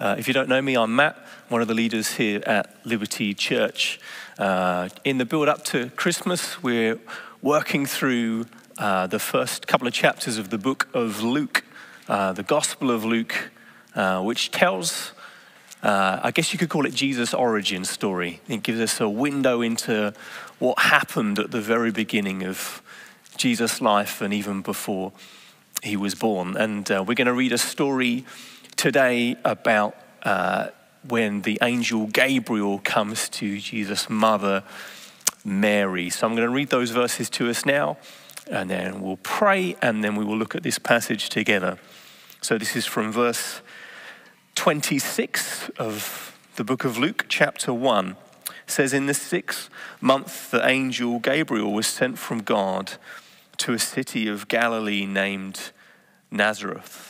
Uh, if you don't know me, I'm Matt, one of the leaders here at Liberty Church. Uh, in the build up to Christmas, we're working through uh, the first couple of chapters of the book of Luke, uh, the Gospel of Luke, uh, which tells, I guess you could call it Jesus' origin story. It gives us a window into what happened at the very beginning of Jesus' life and even before he was born. And we're going to read a story today about uh, when the angel Gabriel comes to Jesus' mother, Mary. So I'm going to read those verses to us now, and then we'll pray, and then we will look at this passage together. So this is from verse 26 of the book of Luke, chapter 1. It says, In the sixth month, the angel Gabriel was sent from God to a city of Galilee named Nazareth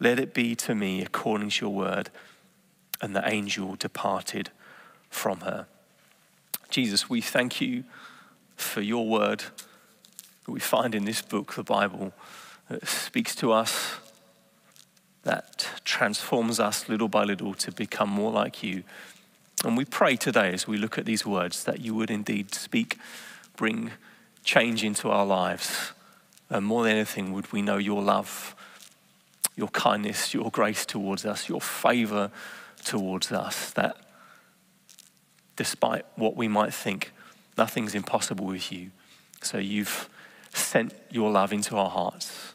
let it be to me according to your word. And the angel departed from her. Jesus, we thank you for your word that we find in this book, the Bible, that speaks to us, that transforms us little by little to become more like you. And we pray today as we look at these words that you would indeed speak, bring change into our lives. And more than anything, would we know your love your kindness, your grace towards us, your favor towards us, that despite what we might think, nothing's impossible with you. So you've sent your love into our hearts.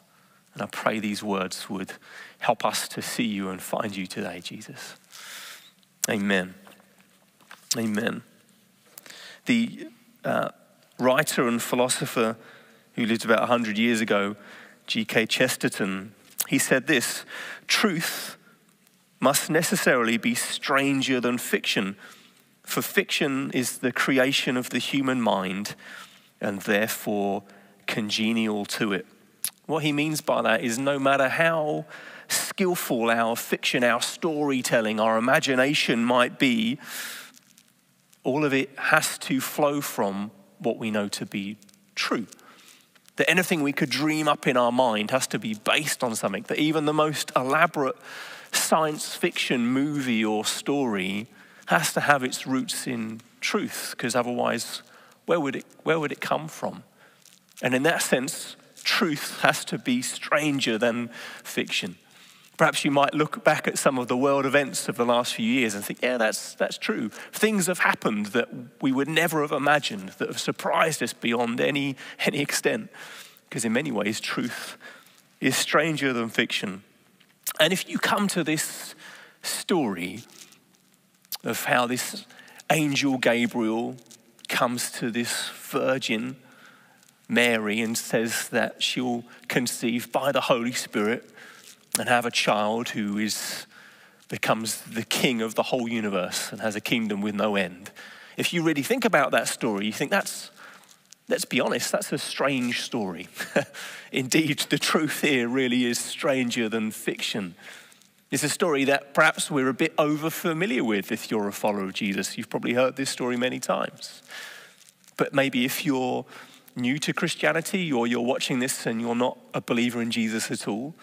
And I pray these words would help us to see you and find you today, Jesus. Amen. Amen. The uh, writer and philosopher who lived about 100 years ago, G.K. Chesterton, he said this truth must necessarily be stranger than fiction, for fiction is the creation of the human mind and therefore congenial to it. What he means by that is no matter how skillful our fiction, our storytelling, our imagination might be, all of it has to flow from what we know to be true that anything we could dream up in our mind has to be based on something, that even the most elaborate science fiction movie or story has to have its roots in truth, because otherwise, where would, it, where would it come from? And in that sense, truth has to be stranger than fiction. Perhaps you might look back at some of the world events of the last few years and think, yeah, that's, that's true. Things have happened that we would never have imagined, that have surprised us beyond any, any extent. Because in many ways, truth is stranger than fiction. And if you come to this story of how this angel Gabriel comes to this virgin Mary and says that she'll conceive by the Holy Spirit and have a child who is, becomes the king of the whole universe and has a kingdom with no end. If you really think about that story, you think that's, let's be honest, that's a strange story. Indeed, the truth here really is stranger than fiction. It's a story that perhaps we're a bit over familiar with if you're a follower of Jesus. You've probably heard this story many times. But maybe if you're new to Christianity or you're watching this and you're not a believer in Jesus at all,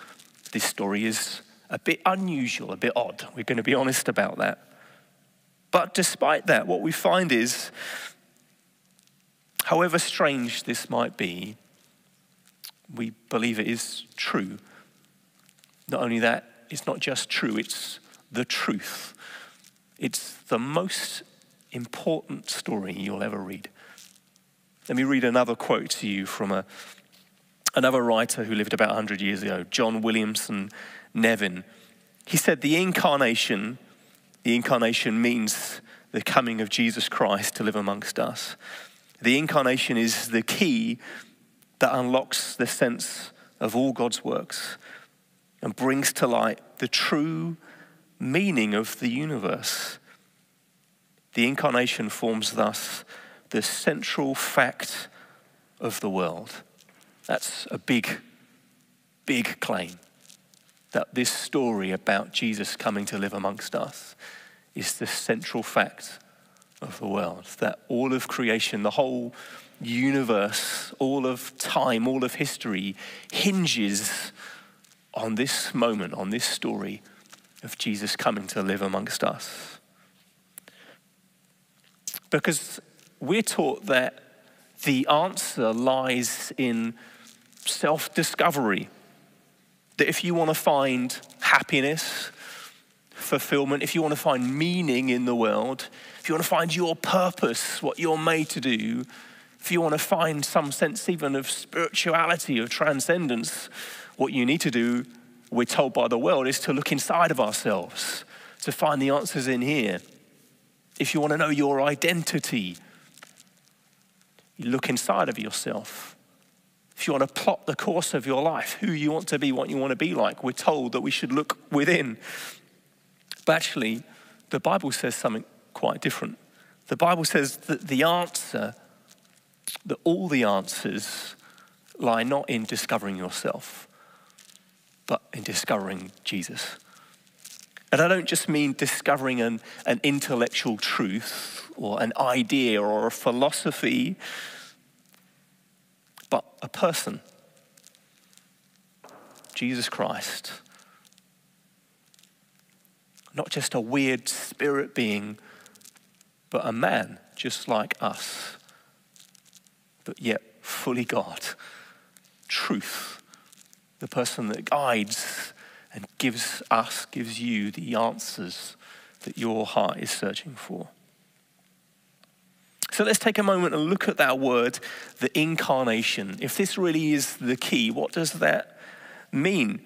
this story is a bit unusual, a bit odd. We're going to be honest about that. But despite that, what we find is, however strange this might be, we believe it is true. Not only that, it's not just true, it's the truth. It's the most important story you'll ever read. Let me read another quote to you from a, another writer who lived about 100 years ago, John Williamson Nevin. He said, The incarnation, the incarnation means the coming of Jesus Christ to live amongst us. The incarnation is the key that unlocks the sense of all God's works and brings to light the true meaning of the universe. The incarnation forms thus the central fact of the world. That's a big, big claim that this story about Jesus coming to live amongst us is the central fact of the world. That all of creation, the whole universe, all of time, all of history hinges on this moment, on this story of Jesus coming to live amongst us. Because we're taught that the answer lies in self discovery. That if you want to find happiness, fulfillment, if you want to find meaning in the world, if you want to find your purpose, what you're made to do, if you want to find some sense even of spirituality, of transcendence, what you need to do, we're told by the world, is to look inside of ourselves, to find the answers in here. If you want to know your identity, look inside of yourself. If you want to plot the course of your life, who you want to be, what you want to be like, we're told that we should look within. But actually, the Bible says something quite different. The Bible says that the answer, that all the answers lie not in discovering yourself, but in discovering Jesus. And I don't just mean discovering an, an intellectual truth or an idea or a philosophy, but a person. Jesus Christ. Not just a weird spirit being, but a man just like us, but yet fully God. Truth the person that guides and gives us, gives you the answers that your heart is searching for. So let's take a moment and look at that word, the incarnation. If this really is the key, what does that mean?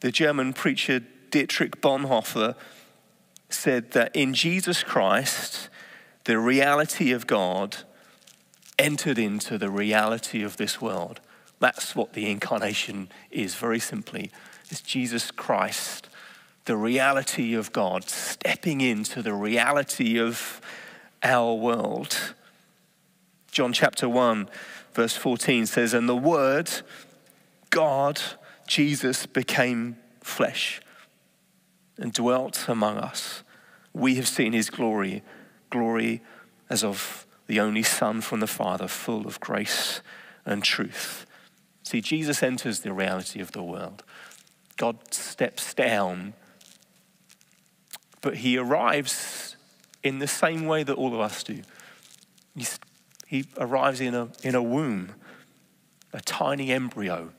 The German preacher Dietrich Bonhoeffer said that in Jesus Christ, the reality of God entered into the reality of this world. That's what the incarnation is, very simply. It's Jesus Christ, the reality of God, stepping into the reality of our world. John chapter 1, verse 14 says, And the Word, God, Jesus, became flesh and dwelt among us. We have seen his glory, glory as of the only Son from the Father, full of grace and truth. See, Jesus enters the reality of the world. God steps down, but he arrives in the same way that all of us do. He arrives in a, in a womb, a tiny embryo,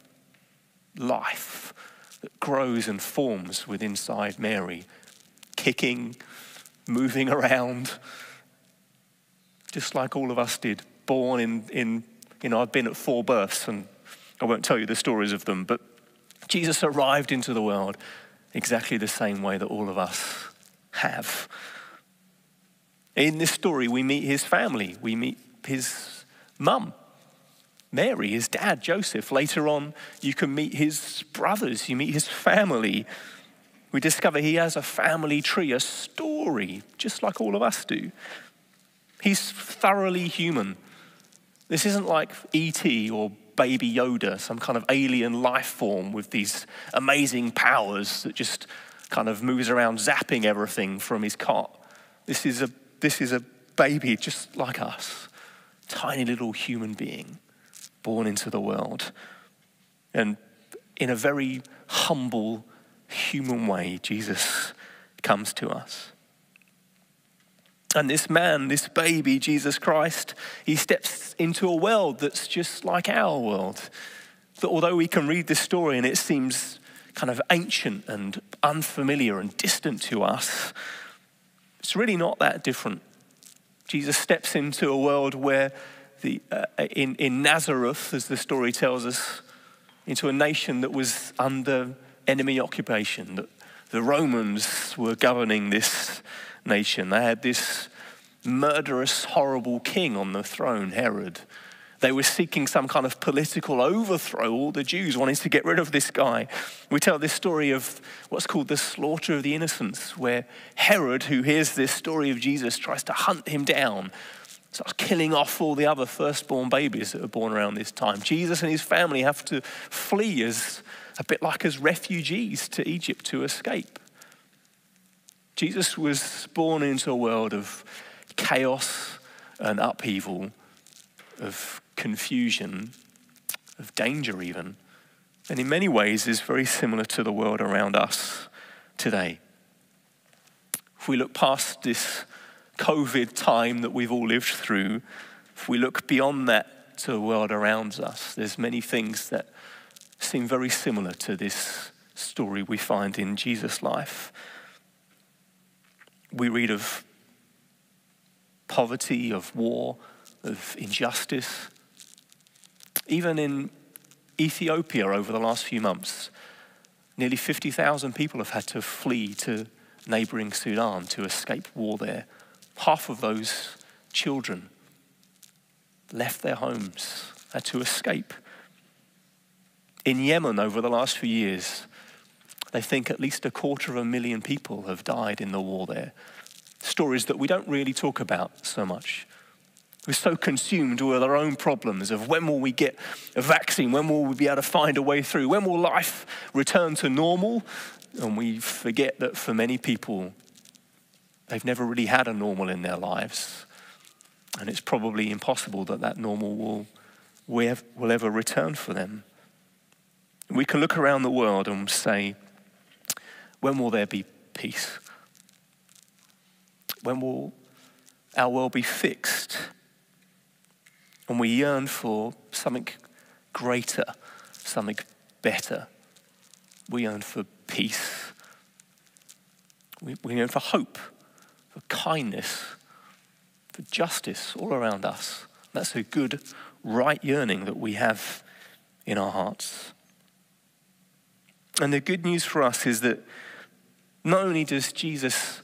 life that grows and forms within inside Mary, kicking, moving around, just like all of us did, born in, in you know, I've been at four births and I won't tell you the stories of them, but Jesus arrived into the world exactly the same way that all of us have. In this story, we meet his family, we meet his mum, Mary, his dad, Joseph. Later on, you can meet his brothers, you meet his family. We discover he has a family tree, a story, just like all of us do. He's thoroughly human. This isn't like E.T. or baby Yoda, some kind of alien life form with these amazing powers that just kind of moves around zapping everything from his cot. This is a, this is a baby just like us, tiny little human being born into the world. And in a very humble, human way, Jesus comes to us. And this man, this baby, Jesus Christ, he steps into a world that's just like our world. That although we can read this story and it seems kind of ancient and unfamiliar and distant to us, it's really not that different. Jesus steps into a world where, the, uh, in, in Nazareth, as the story tells us, into a nation that was under enemy occupation, that the Romans were governing this nation. They had this murderous, horrible king on the throne, Herod. They were seeking some kind of political overthrow, all the Jews wanted to get rid of this guy. We tell this story of what's called the slaughter of the innocents, where Herod, who hears this story of Jesus, tries to hunt him down, starts killing off all the other firstborn babies that are born around this time. Jesus and his family have to flee as a bit like as refugees to Egypt to escape. Jesus was born into a world of chaos and upheaval, of confusion, of danger, even. And in many ways is very similar to the world around us today. If we look past this COVID time that we've all lived through, if we look beyond that to the world around us, there's many things that seem very similar to this story we find in Jesus' life. We read of poverty, of war, of injustice. Even in Ethiopia over the last few months, nearly 50,000 people have had to flee to neighboring Sudan to escape war there. Half of those children left their homes, had to escape. In Yemen over the last few years, they think at least a quarter of a million people have died in the war there stories that we don't really talk about so much. We're so consumed with our own problems of when will we get a vaccine? When will we be able to find a way through? When will life return to normal? And we forget that for many people, they've never really had a normal in their lives. And it's probably impossible that that normal will, will ever return for them. We can look around the world and say, when will there be peace? When will our world be fixed? And we yearn for something greater, something better. We yearn for peace. We, we yearn for hope, for kindness, for justice all around us. That's a good, right yearning that we have in our hearts. And the good news for us is that not only does Jesus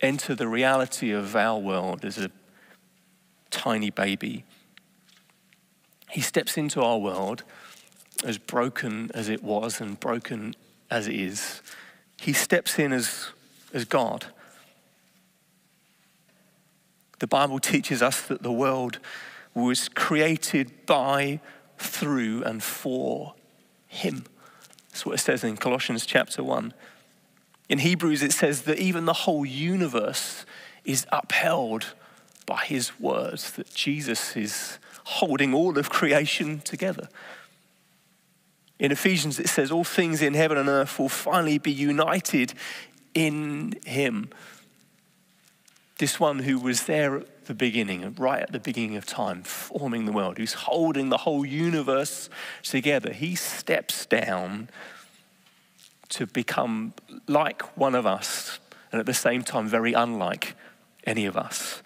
enter the reality of our world as a tiny baby. He steps into our world, as broken as it was and broken as it is. He steps in as, as God. The Bible teaches us that the world was created by, through, and for Him. That's what it says in Colossians chapter 1. In Hebrews, it says that even the whole universe is upheld by his words, that Jesus is holding all of creation together. In Ephesians, it says, All things in heaven and earth will finally be united in him. This one who was there at the beginning, right at the beginning of time, forming the world, who's holding the whole universe together, he steps down to become like one of us and at the same time very unlike any of us.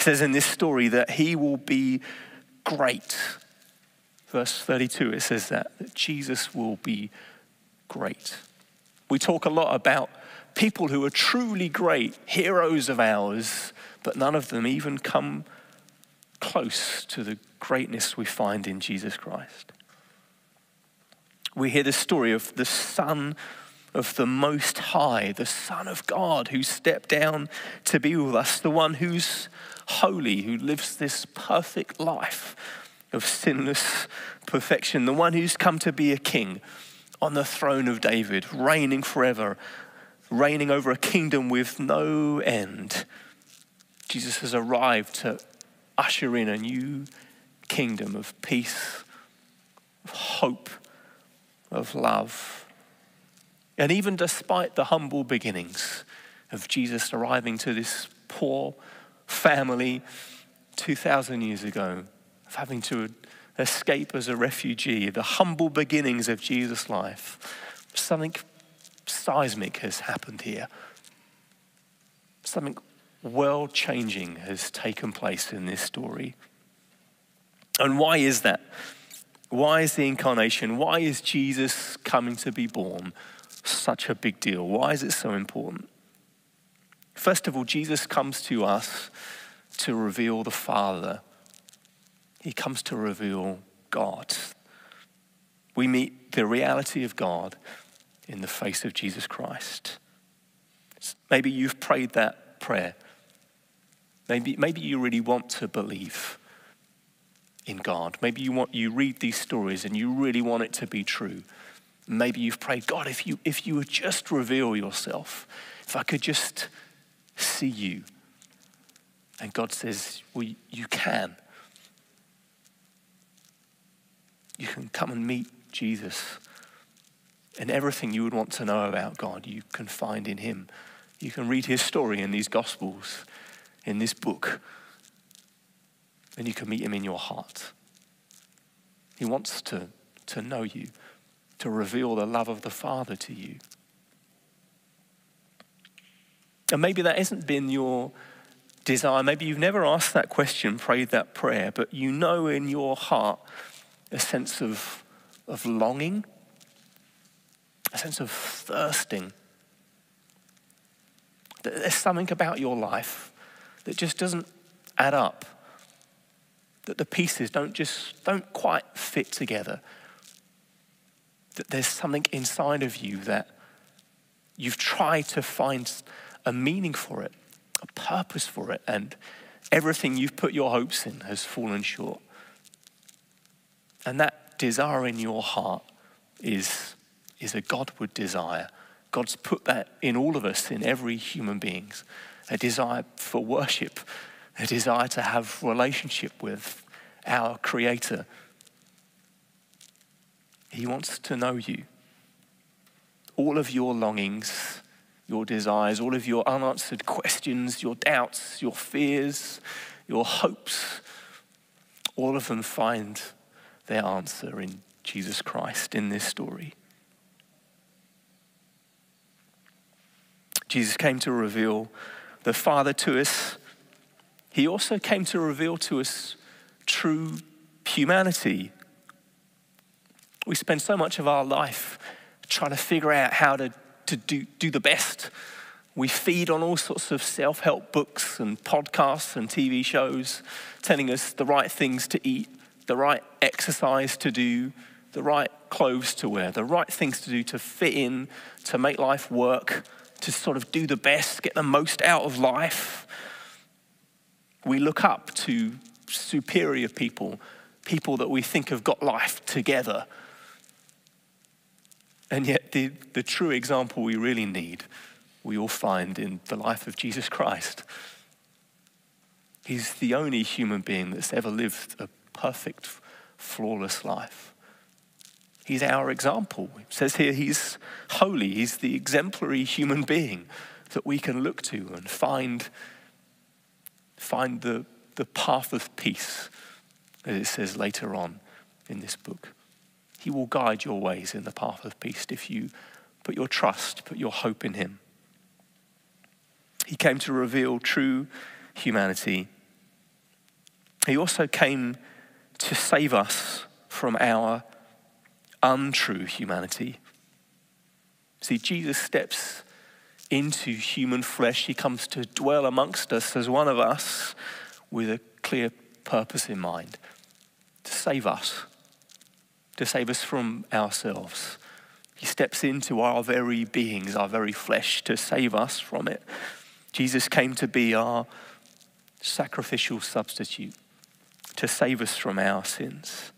Says in this story that he will be great. Verse 32, it says that, that Jesus will be great. We talk a lot about people who are truly great, heroes of ours, but none of them even come close to the greatness we find in Jesus Christ we hear the story of the Son of the Most High, the Son of God, who stepped down to be with us, the one who's holy, who lives this perfect life, of sinless perfection, the one who's come to be a king on the throne of David, reigning forever, reigning over a kingdom with no end. Jesus has arrived to usher in a new kingdom of peace, of hope, of love. And even despite the humble beginnings of Jesus arriving to this poor family 2,000 years ago, of having to escape as a refugee, the humble beginnings of Jesus' life, something seismic has happened here. Something world changing has taken place in this story. And why is that? Why is the incarnation, why is Jesus coming to be born such a big deal? Why is it so important? First of all, Jesus comes to us to reveal the Father, He comes to reveal God. We meet the reality of God in the face of Jesus Christ. Maybe you've prayed that prayer. Maybe, maybe you really want to believe in God. Maybe you want you read these stories and you really want it to be true. Maybe you've prayed, God, if you if you would just reveal yourself, if I could just see you. And God says, Well, you can. You can come and meet Jesus. And everything you would want to know about God, you can find in Him. You can read His story in these Gospels, in this book and you can meet him in your heart. He wants to, to know you, to reveal the love of the Father to you. And maybe that hasn't been your desire. Maybe you've never asked that question, prayed that prayer, but you know in your heart a sense of, of longing, a sense of thirsting. There's something about your life that just doesn't add up that the pieces don't just don't quite fit together. That there's something inside of you that you've tried to find a meaning for it, a purpose for it, and everything you've put your hopes in has fallen short. And that desire in your heart is, is a Godward desire. God's put that in all of us, in every human beings, a desire for worship, a desire to have relationship with our Creator. He wants to know you. All of your longings, your desires, all of your unanswered questions, your doubts, your fears, your hopes, all of them find their answer in Jesus Christ in this story. Jesus came to reveal the Father to us he also came to reveal to us true humanity. We spend so much of our life trying to figure out how to, to do, do the best. We feed on all sorts of self help books and podcasts and TV shows telling us the right things to eat, the right exercise to do, the right clothes to wear, the right things to do to fit in, to make life work, to sort of do the best, get the most out of life. We look up to superior people, people that we think have got life together. And yet, the, the true example we really need, we all find in the life of Jesus Christ. He's the only human being that's ever lived a perfect, flawless life. He's our example. It says here he's holy. He's the exemplary human being that we can look to and find find the, the path of peace, as it says later on in this book. He will guide your ways in the path of peace if you put your trust, put your hope in Him. He came to reveal true humanity. He also came to save us from our untrue humanity. See, Jesus steps into human flesh. He comes to dwell amongst us as one of us with a clear purpose in mind to save us, to save us from ourselves. He steps into our very beings, our very flesh, to save us from it. Jesus came to be our sacrificial substitute, to save us from our sins.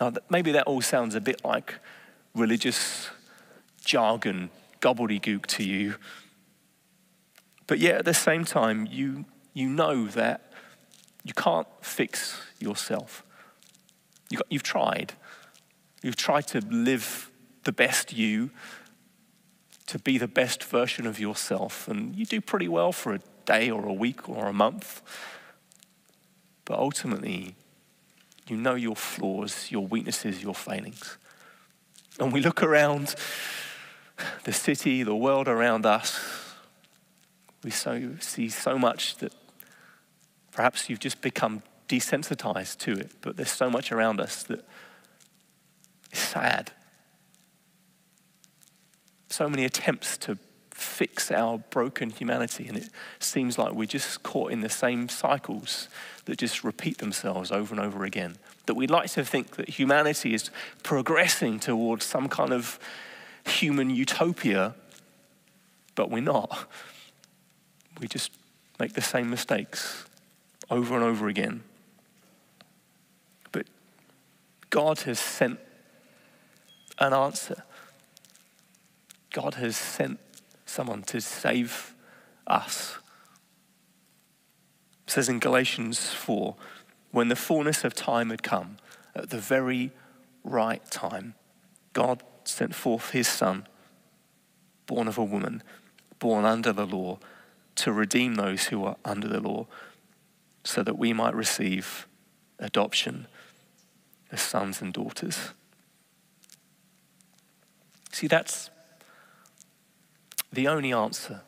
Now, maybe that all sounds a bit like religious jargon, gobbledygook to you. But yet, at the same time, you, you know that you can't fix yourself. You you've tried. You've tried to live the best you, to be the best version of yourself, and you do pretty well for a day or a week or a month. But ultimately, you know your flaws, your weaknesses, your failings. And we look around the city, the world around us, we so, see so much that perhaps you've just become desensitized to it, but there's so much around us that is sad. So many attempts to fix our broken humanity, and it seems like we're just caught in the same cycles that just repeat themselves over and over again. That we'd like to think that humanity is progressing towards some kind of human utopia, but we're not. We just make the same mistakes over and over again. God has sent an answer. God has sent someone to save us. It says in Galatians 4 when the fullness of time had come, at the very right time, God sent forth his Son, born of a woman, born under the law, to redeem those who are under the law, so that we might receive adoption as sons and daughters. See, that's the only answer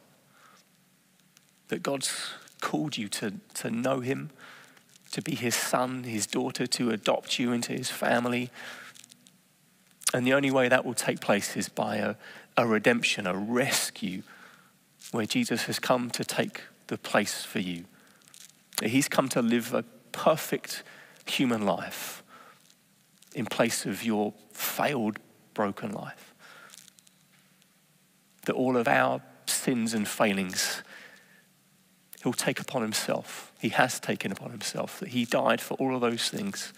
that God's called you to, to know Him, to be His son, His daughter, to adopt you into His family. And the only way that will take place is by a, a redemption, a rescue, where Jesus has come to take the place for you. He's come to live a perfect human life in place of your failed, broken life that all of our sins and failings he'll take upon himself. He has taken upon himself, that he died for all of those things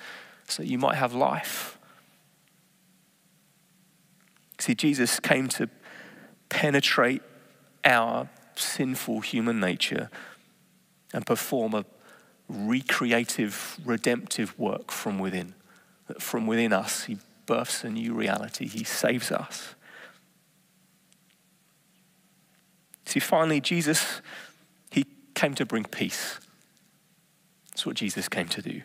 so that you might have life. See, Jesus came to penetrate our sinful human nature and perform a recreative, redemptive work from within. That from within us, he births a new reality, he saves us. See, finally, Jesus, he came to bring peace. That's what Jesus came to do.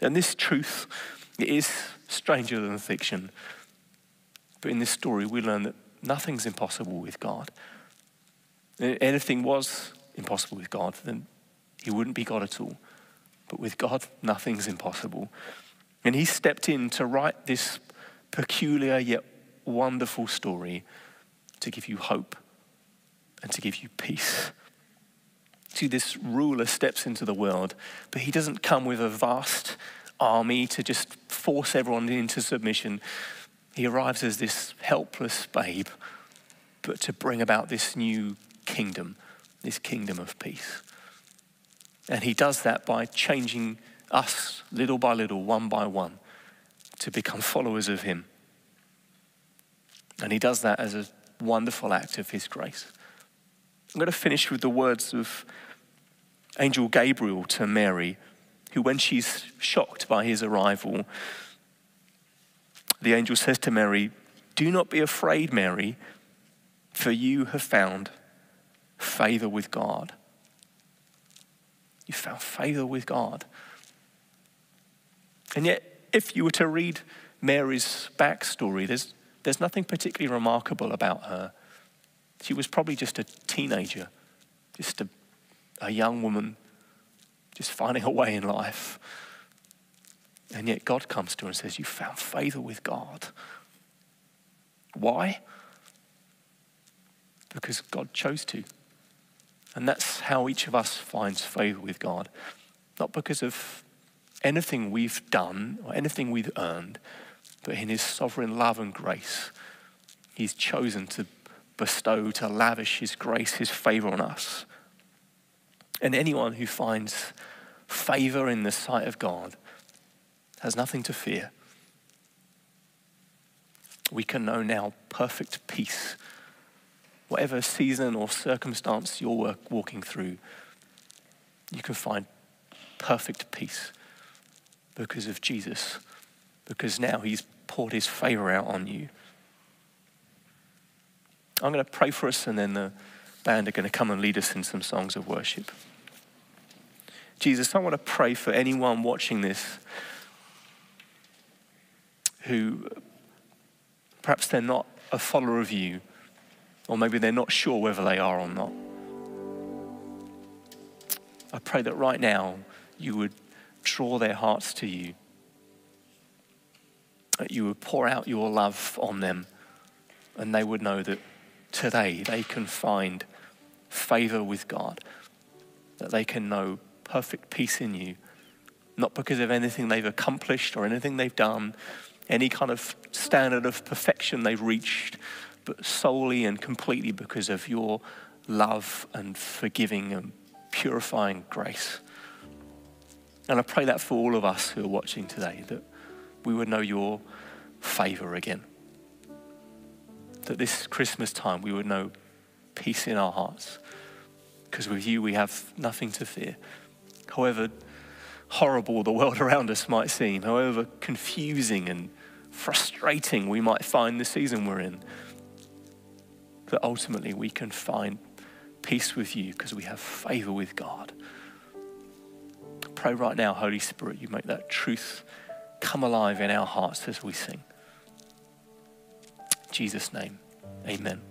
And this truth is stranger than fiction. But in this story, we learn that nothing's impossible with God. If anything was impossible with God, then he wouldn't be God at all. But with God, nothing's impossible. And he stepped in to write this peculiar yet wonderful story to give you hope and to give you peace. See, this ruler steps into the world, but he doesn't come with a vast army to just force everyone into submission. He arrives as this helpless babe, but to bring about this new kingdom, this kingdom of peace. And he does that by changing us little by little, one by one, to become followers of him. And he does that as a wonderful act of his grace. I'm going to finish with the words of Angel Gabriel to Mary, who, when she's shocked by his arrival, the angel says to Mary, Do not be afraid, Mary, for you have found favor with God. You found favor with God. And yet, if you were to read Mary's backstory, there's there's nothing particularly remarkable about her. She was probably just a teenager, just a, a young woman, just finding her way in life. And yet God comes to her and says, You found favor with God. Why? Because God chose to. And that's how each of us finds favor with God. Not because of anything we've done or anything we've earned, but in his sovereign love and grace, he's chosen to bestow, to lavish his grace, his favor on us. And anyone who finds favor in the sight of God has nothing to fear. We can know now perfect peace. Whatever season or circumstance you're walking through, you can find perfect peace because of Jesus, because now he's poured his favor out on you. I'm going to pray for us, and then the band are going to come and lead us in some songs of worship. Jesus, I want to pray for anyone watching this who perhaps they're not a follower of you, or maybe they're not sure whether they are or not. I pray that right now you would draw their hearts to you, that you would pour out your love on them, and they would know that today they can find favor with God, that they can know perfect peace in you, not because of anything they've accomplished or anything they've done, any kind of standard of perfection they've reached, but solely and completely because of your love and forgiving and purifying grace. And I pray that for all of us who are watching today, that we would know your favor again. That this Christmas time we would know peace in our hearts. Because with you we have nothing to fear. However horrible the world around us might seem, however confusing and frustrating we might find the season we're in, that ultimately we can find peace with you because we have favor with God. Pray right now, Holy Spirit, you make that truth come alive in our hearts as we sing. In Jesus' name, amen.